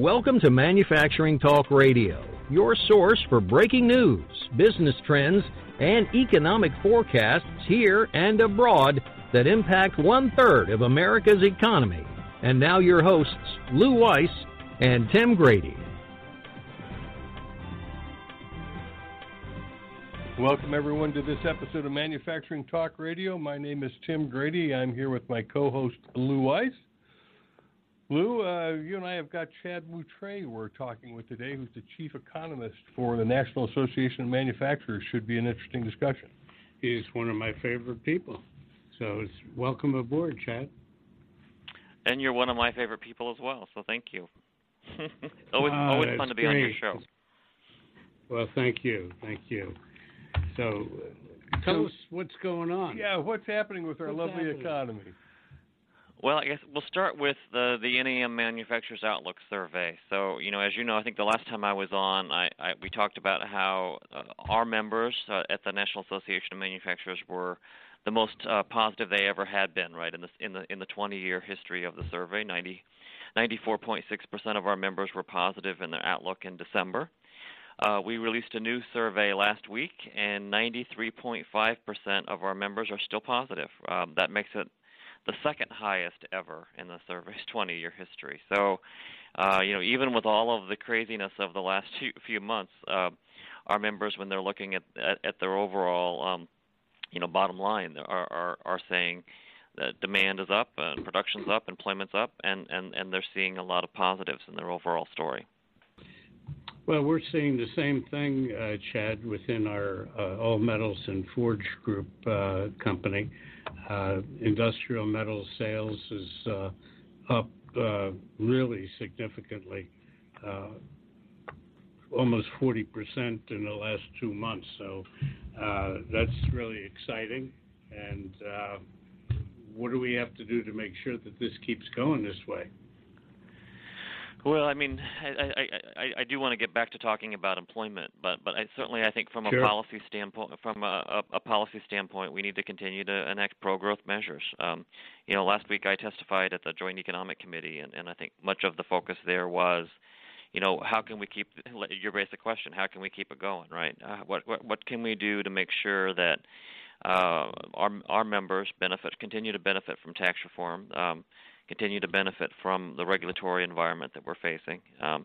Welcome to Manufacturing Talk Radio, your source for breaking news, business trends, and economic forecasts here and abroad that impact one third of America's economy. And now, your hosts, Lou Weiss and Tim Grady. Welcome, everyone, to this episode of Manufacturing Talk Radio. My name is Tim Grady. I'm here with my co host, Lou Weiss. Lou, uh, you and I have got Chad Moutray we're talking with today, who's the chief economist for the National Association of Manufacturers. Should be an interesting discussion. He's one of my favorite people. So welcome aboard, Chad. And you're one of my favorite people as well, so thank you. always, uh, always fun to be great. on your show. Well, thank you, thank you. So, tell so, us what's going on. Yeah, what's happening with our what's lovely happening? economy? Well, I guess we'll start with the the NAM Manufacturers Outlook Survey. So, you know, as you know, I think the last time I was on, I, I we talked about how uh, our members uh, at the National Association of Manufacturers were the most uh, positive they ever had been, right? In the in the in the 20-year history of the survey, 90 94.6% of our members were positive in their outlook in December. Uh, we released a new survey last week, and 93.5% of our members are still positive. Um, that makes it the second highest ever in the survey's 20-year history. So, uh, you know, even with all of the craziness of the last few, few months, uh, our members, when they're looking at at, at their overall, um, you know, bottom line, are are, are saying that demand is up, and production's up, employment's up, and and and they're seeing a lot of positives in their overall story. Well, we're seeing the same thing, uh, Chad, within our uh, All Metals and Forge Group uh, company. Uh, industrial metal sales is uh, up uh, really significantly, almost 40% in the last two months. So that's really exciting. And what do we have to do to make sure that this keeps going this way? Well, I mean, I, I, I, I do want to get back to talking about employment, but but I, certainly I think from sure. a policy standpoint, from a, a, a policy standpoint, we need to continue to enact pro-growth measures. Um, you know, last week I testified at the Joint Economic Committee, and, and I think much of the focus there was, you know, how can we keep your basic question? How can we keep it going? Right? Uh, what what what can we do to make sure that uh, our our members benefit, continue to benefit from tax reform? Um, continue to benefit from the regulatory environment that we're facing. Um,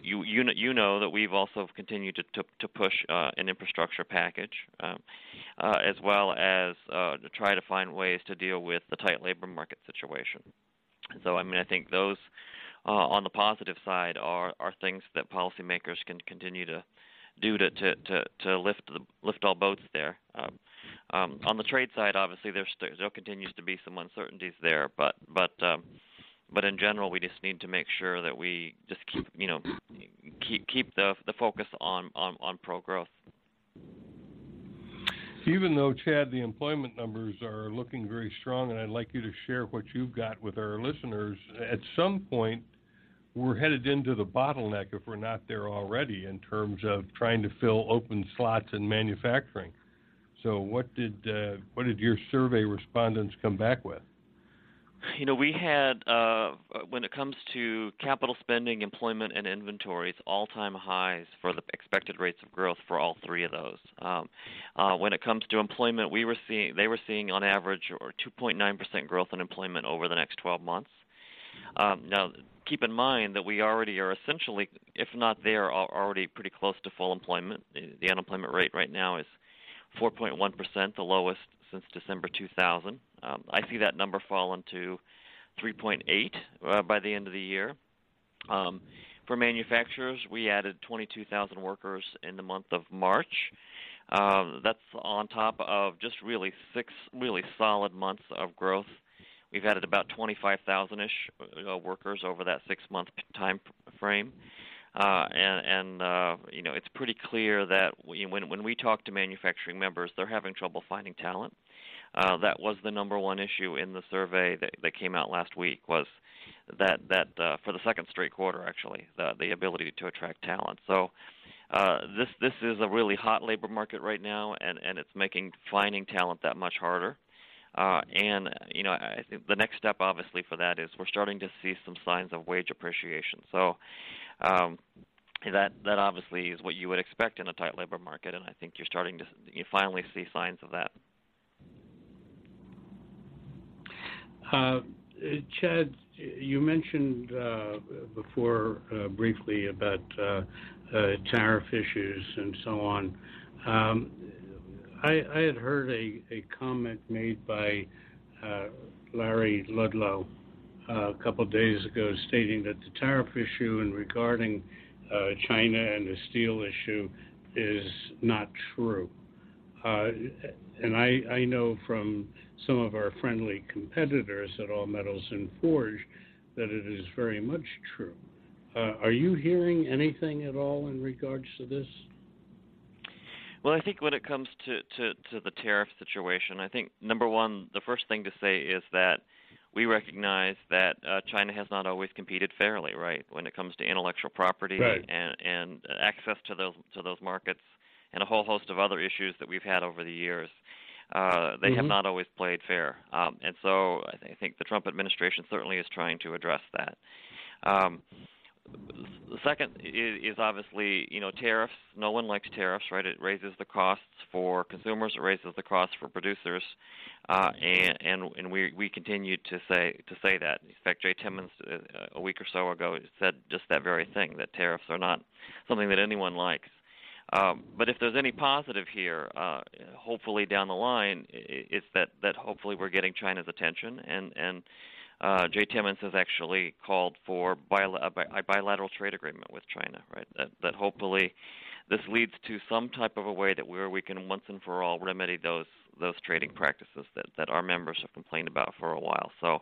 you, you, you know that we've also continued to, to, to push uh, an infrastructure package, um, uh, as well as uh, to try to find ways to deal with the tight labor market situation. So, I mean, I think those uh, on the positive side are, are things that policymakers can continue to do to, to, to, to lift the, lift all boats there. Um, um, on the trade side, obviously, there still continues to be some uncertainties there, but but um, but in general, we just need to make sure that we just keep you know keep keep the the focus on on, on pro growth. Even though Chad, the employment numbers are looking very strong, and I'd like you to share what you've got with our listeners. At some point, we're headed into the bottleneck if we're not there already in terms of trying to fill open slots in manufacturing. So, what did uh, what did your survey respondents come back with? You know, we had uh, when it comes to capital spending, employment, and inventories, all-time highs for the expected rates of growth for all three of those. Um, uh, when it comes to employment, we were seeing they were seeing on average or 2.9% growth in employment over the next 12 months. Um, now, keep in mind that we already are essentially, if not there, already pretty close to full employment. The unemployment rate right now is 4.1%, the lowest since December 2000. Um, I see that number fall into 3.8 uh, by the end of the year. Um, for manufacturers, we added 22,000 workers in the month of March. Uh, that's on top of just really six really solid months of growth. We've added about 25,000-ish uh, workers over that six-month time frame. Uh, and and uh, you know it's pretty clear that we, when when we talk to manufacturing members, they're having trouble finding talent. Uh, that was the number one issue in the survey that, that came out last week was that that uh, for the second straight quarter actually the the ability to attract talent. So uh, this this is a really hot labor market right now, and and it's making finding talent that much harder. Uh, and you know, I think the next step, obviously, for that is we're starting to see some signs of wage appreciation. So um, that that obviously is what you would expect in a tight labor market, and I think you're starting to you finally see signs of that. Uh, Chad, you mentioned uh, before uh, briefly about uh, uh, tariff issues and so on. Um, I, I, had heard a, a comment made by uh, Larry Kudlow uh, a couple of days ago stating that the tariff issue and regarding China and the steel issue is not true. and I, I know from some of our friendly competitors at All Metals and Forge that it is very much true. Uh, are you hearing anything at all in regards to this? Well, I think when it comes to, to, to the tariff situation, I think number one, the first thing to say is that we recognize that uh, China has not always competed fairly, right? When it comes to intellectual property right. and, and access to those to those markets, and a whole host of other issues that we've had over the years. Uh, they mm-hmm. have not always played fair, um, and so I, th- I, think the Trump administration certainly is trying to address that. Um, the second is, is, obviously, you know, tariffs. No one likes tariffs, right? It raises the costs for consumers. It raises the costs for producers, uh, and and and we we continue to say to say that. In fact, Jay Timmons uh, a week or so ago said just that very thing that tariffs are not something that anyone likes. Um, but if there's any positive here, uh, hopefully down the line, it's that that hopefully we're getting China's attention, and and uh, Jay Timmons has actually called for bil- a bilateral trade agreement with China, right? That that hopefully this leads to some type of a way that where we can once and for all remedy those those trading practices that, that our members have complained about for a while. So,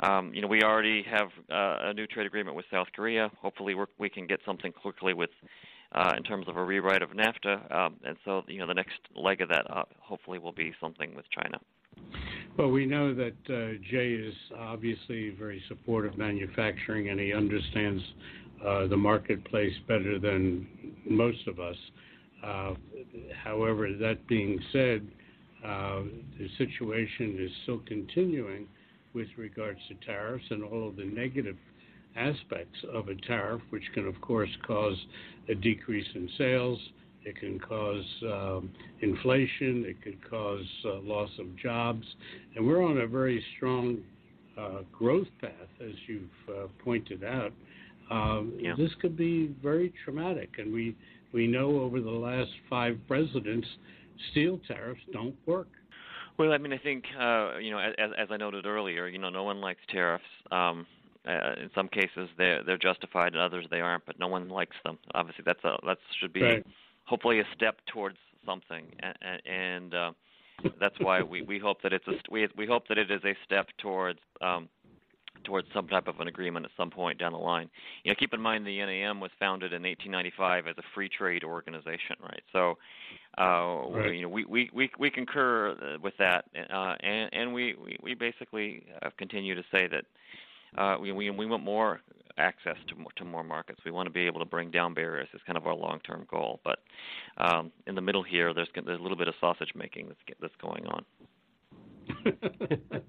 um, you know, we already have uh, a new trade agreement with South Korea. Hopefully, we can get something quickly with uh, in terms of a rewrite of NAFTA. Um, and so, you know, the next leg of that uh, hopefully will be something with China. Well, we know that uh, Jay is obviously very supportive of manufacturing, and he understands uh, the marketplace better than most of us. Uh, however, that being said, uh, the situation is still continuing with regards to tariffs and all of the negative aspects of a tariff, which can, of course, cause a decrease in sales. It can cause um, inflation. It could cause uh, loss of jobs. And we're on a very strong uh, growth path, as you've uh, pointed out. Um, yeah. This could be very traumatic. And we, we know over the last five presidents, steel tariffs don't work. Well, I mean, I think uh, you know, as, as I noted earlier, you know, no one likes tariffs. Um, uh, in some cases, they're they're justified, in others they aren't. But no one likes them. Obviously, that's a that should be right. Hopefully a step towards something, and, and uh, that's why we, we hope that it's a we we hope that it is a step towards um, towards some type of an agreement at some point down the line. You know, keep in mind the NAM was founded in 1895 as a free trade organization, right? So, uh, right. you know, we, we, we, we concur with that, uh, and, and we, we, we basically continue to say that uh, we, we we want more access to more, to more markets. We want to be able to bring down barriers. It's kind of our long-term goal. But um, in the middle here, there's there's a little bit of sausage making that's that's going on.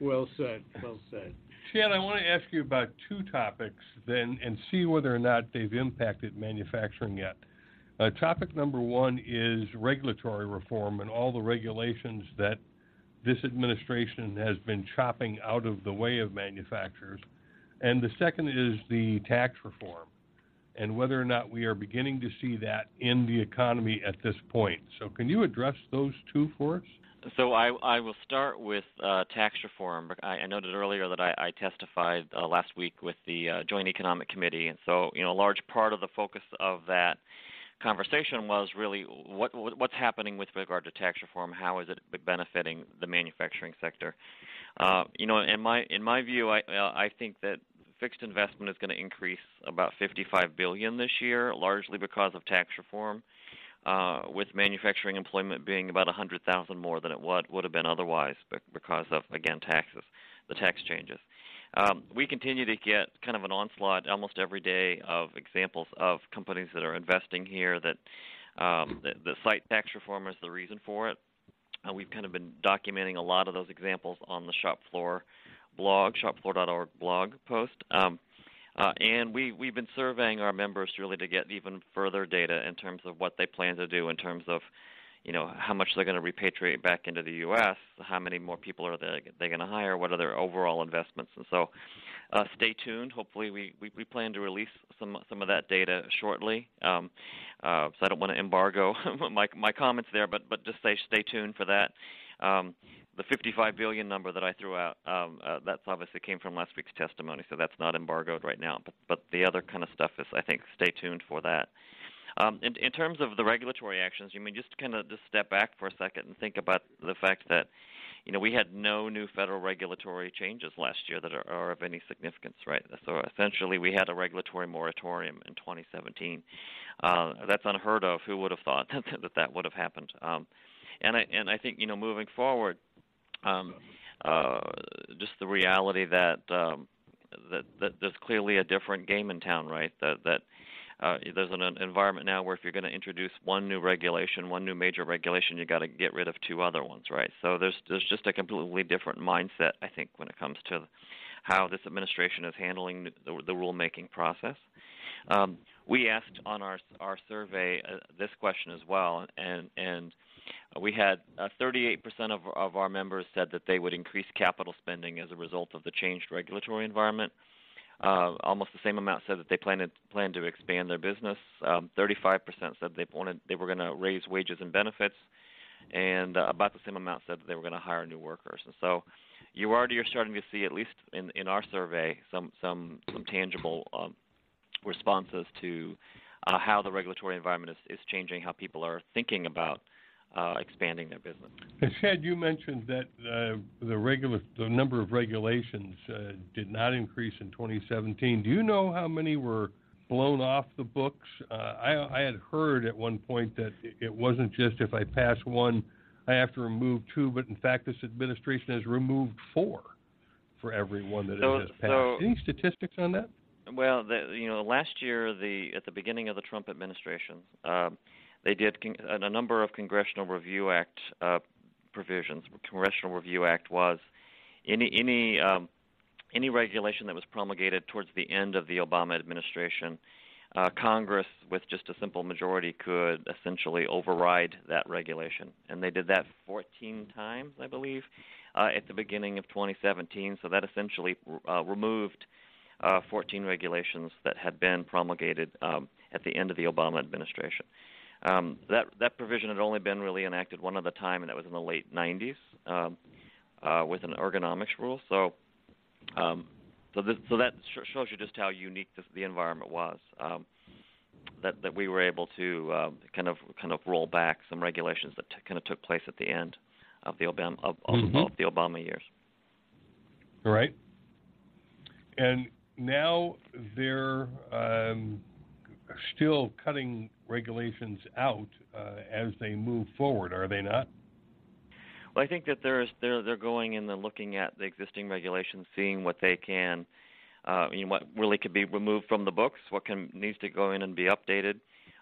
well said. Well said. Chad, I want to ask you about two topics then, and see whether or not they've impacted manufacturing yet. Uh, topic number one is regulatory reform and all the regulations that this administration has been chopping out of the way of manufacturers. And the second is the tax reform and whether or not we are beginning to see that in the economy at this point. So, can you address those two for us? So I, I will start with uh, tax reform. I, I, noted earlier that I, I testified uh, last week with the uh, Joint Economic Committee, and so you know a large part of the focus of that conversation was really what, what's happening with regard to tax reform. How is it benefiting the manufacturing sector? Uh, you know, in my in my view, I uh, I think that fixed investment is going to increase about 55 billion this year, largely because of tax reform. Uh, with manufacturing employment being about 100,000 more than it would would have been otherwise because of again taxes, the tax changes. Um, we continue to get kind of an onslaught almost every day of examples of companies that are investing here that um, the, the cite tax reform is the reason for it. Uh, we've kind of been documenting a lot of those examples on the shop floor blog, shopfloor.org blog post. Um, uh, and we, we've been surveying our members really to get even further data in terms of what they plan to do in terms of, you know, how much they're going to repatriate back into the U.S., how many more people are they, they going to hire, what are their overall investments. And so uh, stay tuned. Hopefully we, we, we, plan to release some, some of that data shortly. Um, uh, so I don't want to embargo my, my comments there, but, but just say stay tuned for that. Um, the 55 billion number that I threw out, um, uh, that's obviously came from last week's testimony, so that's not embargoed right now. But but the other kind of stuff is, I think, stay tuned for that. Um, in, in terms of the regulatory actions, you mean just kind of just step back for a second and think about the fact that, you know, we had no new federal regulatory changes last year that are, are of any significance, right? So essentially, we had a regulatory moratorium in 2017. Uh, that's unheard of. Who would have thought that that, that would have happened? Um, and I and I think you know moving forward, um, uh, just the reality that, um, that that there's clearly a different game in town, right? That that uh, there's an, an environment now where if you're going to introduce one new regulation, one new major regulation, you got to get rid of two other ones, right? So there's there's just a completely different mindset, I think, when it comes to how this administration is handling the, the rulemaking process. Um, we asked on our our survey uh, this question as well, and and we had uh, 38% of, of our members said that they would increase capital spending as a result of the changed regulatory environment. Uh, almost the same amount said that they planned plan to expand their business. Um, 35% said they wanted they were going to raise wages and benefits, and uh, about the same amount said that they were going to hire new workers. And so, you already are starting to see, at least in in our survey, some some some tangible um, responses to uh, how the regulatory environment is, is changing, how people are thinking about uh, expanding their business. Chad, you mentioned that uh, the regular the number of regulations uh, did not increase in 2017. Do you know how many were blown off the books? Uh, I, I, had heard at one point that it wasn't just if I pass one, I have to remove two, but in fact, this administration has removed four for every one that so, it has passed. So, Any statistics on that? Well, the, you know, last year, the at the beginning of the Trump administration. They did con- a number of Congressional Review Act uh, provisions. Congressional Review Act was any any um, any regulation that was promulgated towards the end of the Obama administration. Uh, Congress, with just a simple majority, could essentially override that regulation, and they did that 14 times, I believe, uh, at the beginning of 2017. So that essentially uh, removed uh, 14 regulations that had been promulgated um, at the end of the Obama administration. Um, that that provision had only been really enacted one other time, and that was in the late 90s um, uh, with an ergonomics rule. So, um, so, this, so that sh- shows you just how unique this, the environment was. Um, that that we were able to um, kind of kind of roll back some regulations that t- kind of took place at the end of the Obama of, mm-hmm. of the Obama years. All right. And now they're um, still cutting regulations out uh, as they move forward, are they not? Well, I think that there's they're they're going in and looking at the existing regulations, seeing what they can, uh, you know, what really could be removed from the books, what can needs to go in and be updated.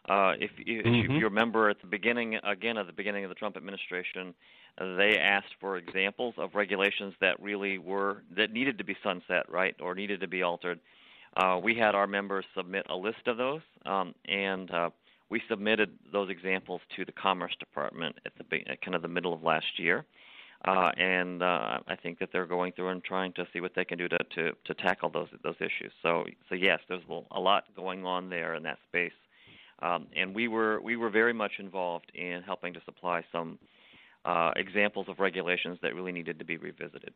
Uh, if, if mm-hmm. you remember at the beginning, again at the beginning of the Trump administration, uh, they asked for examples of regulations that really were that needed to be sunset, right, or needed to be altered. Uh, we had our members submit a list of those, um, and uh, we submitted those examples to the Commerce Department at the at kind of the middle of last year, uh, and uh, I think that they're going through and trying to see what they can do to, to, to tackle those those issues. So so yes, there's a lot going on there in that space, um, and we were we were very much involved in helping to supply some uh, examples of regulations that really needed to be revisited.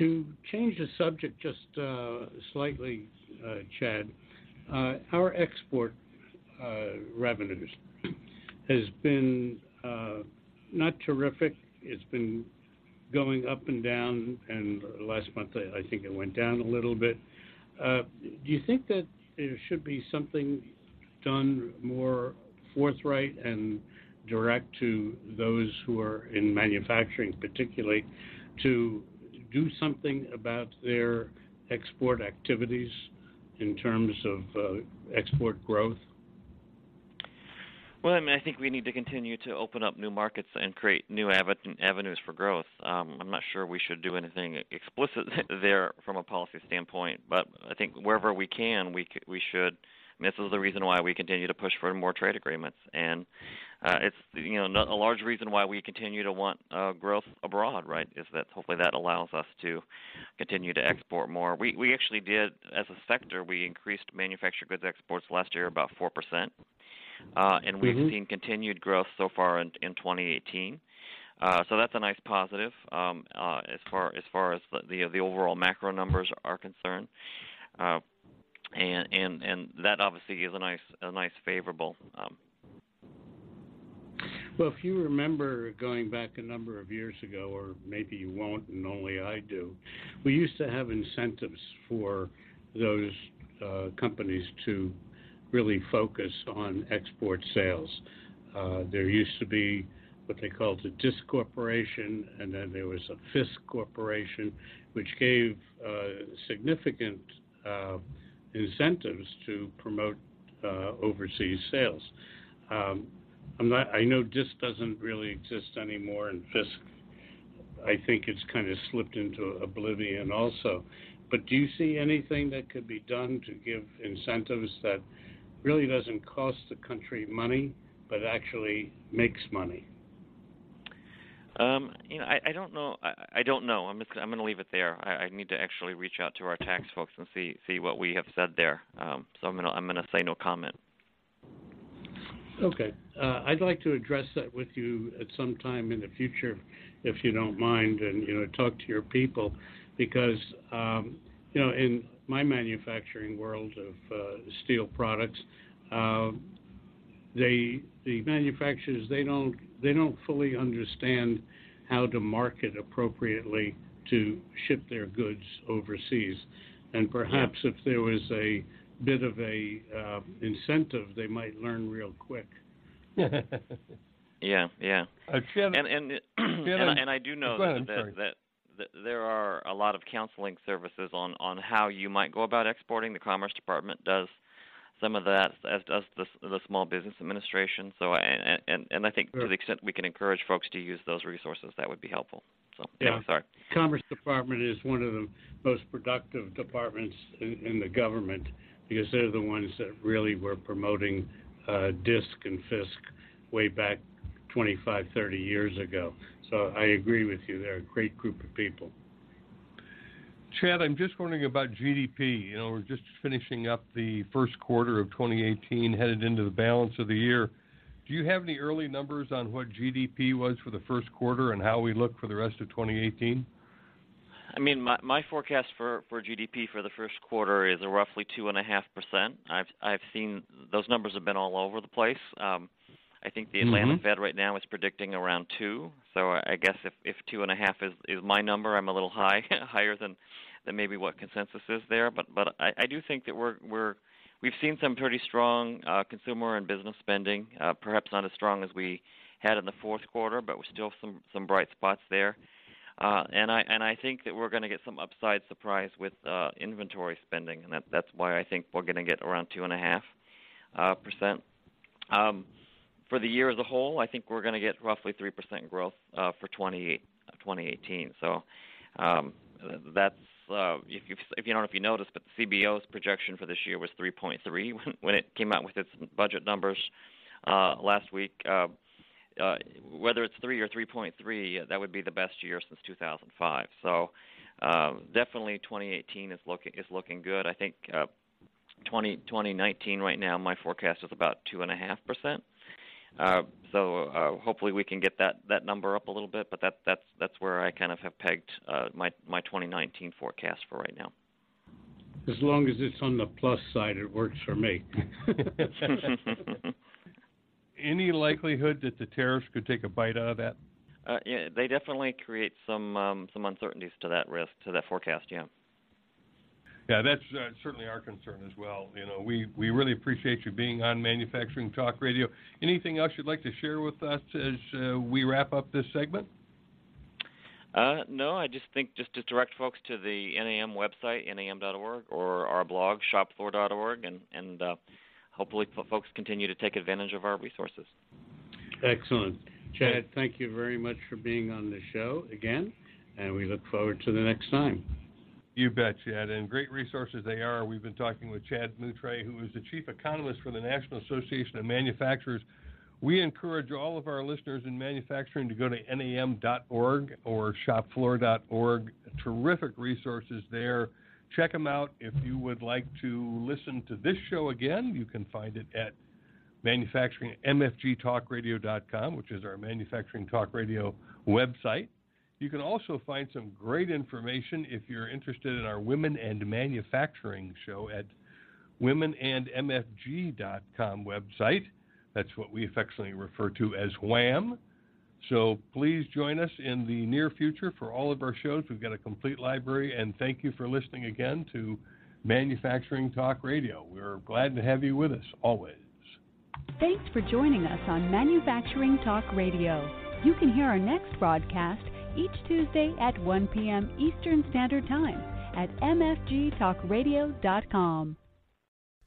To change the subject just uh, slightly, uh, Chad, uh, our export revenues has been not terrific. It's been going up and down, and last month I think it went down a little bit. Do you think that there should be something done more forthright and direct to those who are in manufacturing, particularly, to do something about their export activities in terms of uh, export growth? Well, I mean, I think we need to continue to open up new markets and create new avenues for growth. Um, I'm not sure we should do anything explicit there from a policy standpoint, but I think wherever we can, we we should. I mean, this is the reason why we continue to push for more trade agreements, and uh, it's you know a large reason why we continue to want uh, growth abroad. Right? Is that hopefully that allows us to continue to export more. We we actually did as a sector we increased manufactured goods exports last year about four percent. Uh, and we've Mhm. seen continued growth so far in, in 2018. Uh, so that's a nice positive um, uh, as far as far as the, the the overall macro numbers are concerned, uh, and and and that obviously is a nice a nice favorable. Um, Well, if you remember going back a number of years ago, or maybe you won't, and only I do, we used to have incentives for those uh, companies to really focus on export sales. Uh, there used to be what they called a DISC corporation, and then there was a FISC corporation, which gave uh, significant uh, incentives to promote uh, overseas sales. Um, I'm not. I know DISC doesn't really exist anymore, and FISC. I think it's kind of slipped into oblivion also. But do you see anything that could be done to give incentives that really doesn't cost the country money, but actually makes money? Um, you know, I, I don't know. I, I don't know. I'm just I'm going to leave it there. I, I need to actually reach out to our tax folks and see see what we have said there. Um, so I'm going to I'm going to say no comment. Okay. Uh, I'd like to address that with you at some time in the future, if you don't mind, and you know, talk to your people, because um, you know, in my manufacturing world of uh, steel products, uh, they the manufacturers they don't they don't fully understand how to market appropriately to ship their goods overseas, and perhaps if there was a bit of a uh, incentive, they might learn real quick. Yeah, yeah. Uh, Chad, and and and, I, and I do know ahead, I'm that, that that there are a lot of counseling services on on how you might go about exporting. The Commerce Department does some of that, as does the the Small Business Administration. So and and and I think to the extent we can encourage folks to use those resources, that would be helpful. So Yeah. anyway, sorry. Commerce Department is one of the most productive departments in, in the government because they're the ones that really were promoting uh, DISC and FISC way back 25, 30 years ago. So I agree with you. They're a great group of people. Chad, I'm just wondering about GDP. You know, we're just finishing up the first quarter of 2018, headed into the balance of the year. Do you have any early numbers on what GDP was for the first quarter and how we look for the rest of 2018? I mean, my my forecast for for GDP for the first quarter is a roughly two and a half percent. I've I've seen those numbers have been all over the place. Um, I think the Atlanta Mhm. Fed right now is predicting around two. So I I guess if if two and a half is is my number, I'm a little high, higher than than maybe what consensus is there. But but I, I do think that we're we're we've seen some pretty strong uh, consumer and business spending. Uh, perhaps not as strong as we had in the fourth quarter, but we're still some some bright spots there. Uh, and I and I think that we're going to get some upside surprise with uh, inventory spending, and that that's why I think we're going to get around two and a half uh, percent. Um, for the year as a whole, I think we're going to get roughly three percent growth uh, for 20, 2018. So um, that's uh, if you if you don't know if you noticed, but the CBO's projection for this year was 3.3 when, when it came out with its budget numbers uh, last week. Uh, uh, whether it's three or 3.3, uh, that would be the best year since 2005. So uh, definitely 2018 is looking is looking good. I think uh, 20, 2019 right now, my forecast is about two and a half percent. Uh, so uh, hopefully we can get that, that number up a little bit, but that, that's that's where I kind of have pegged uh, my my 2019 forecast for right now. As long as it's on the plus side, it works for me. Any likelihood that the tariffs could take a bite out of that? uh, yeah, they definitely create some um, some uncertainties to that risk to that forecast. Yeah. Yeah, that's uh, certainly our concern as well. You know, we, we really appreciate you being on Manufacturing Talk Radio. Anything else you'd like to share with us as uh, we wrap up this segment? Uh, no, I just think just to direct folks to the NAM website, nam.org, or our blog, shopfloor.org, and and uh, hopefully, folks continue to take advantage of our resources. Excellent. Chad, thank you very much for being on the show again, and we look forward to the next time. You bet, Chad. And great resources they are. We've been talking with Chad Moutray, who is the chief economist for the National Association of Manufacturers. We encourage all of our listeners in manufacturing to go to nam.org or shopfloor.org. Terrific resources there. Check them out. If you would like to listen to this show again, you can find it at manufacturing mfgtalkradio.com, which is our manufacturing talk radio website. You can also find some great information if you're interested in our Women and Manufacturing show at womenandmfg.com website. That's what we affectionately refer to as WHAM. So please join us in the near future for all of our shows. We've got a complete library, and thank you for listening again to Manufacturing Talk Radio. We're glad to have you with us always. Thanks for joining us on Manufacturing Talk Radio. You can hear our next broadcast each Tuesday at 1 p.m. Eastern Standard Time at mfgtalkradio.com.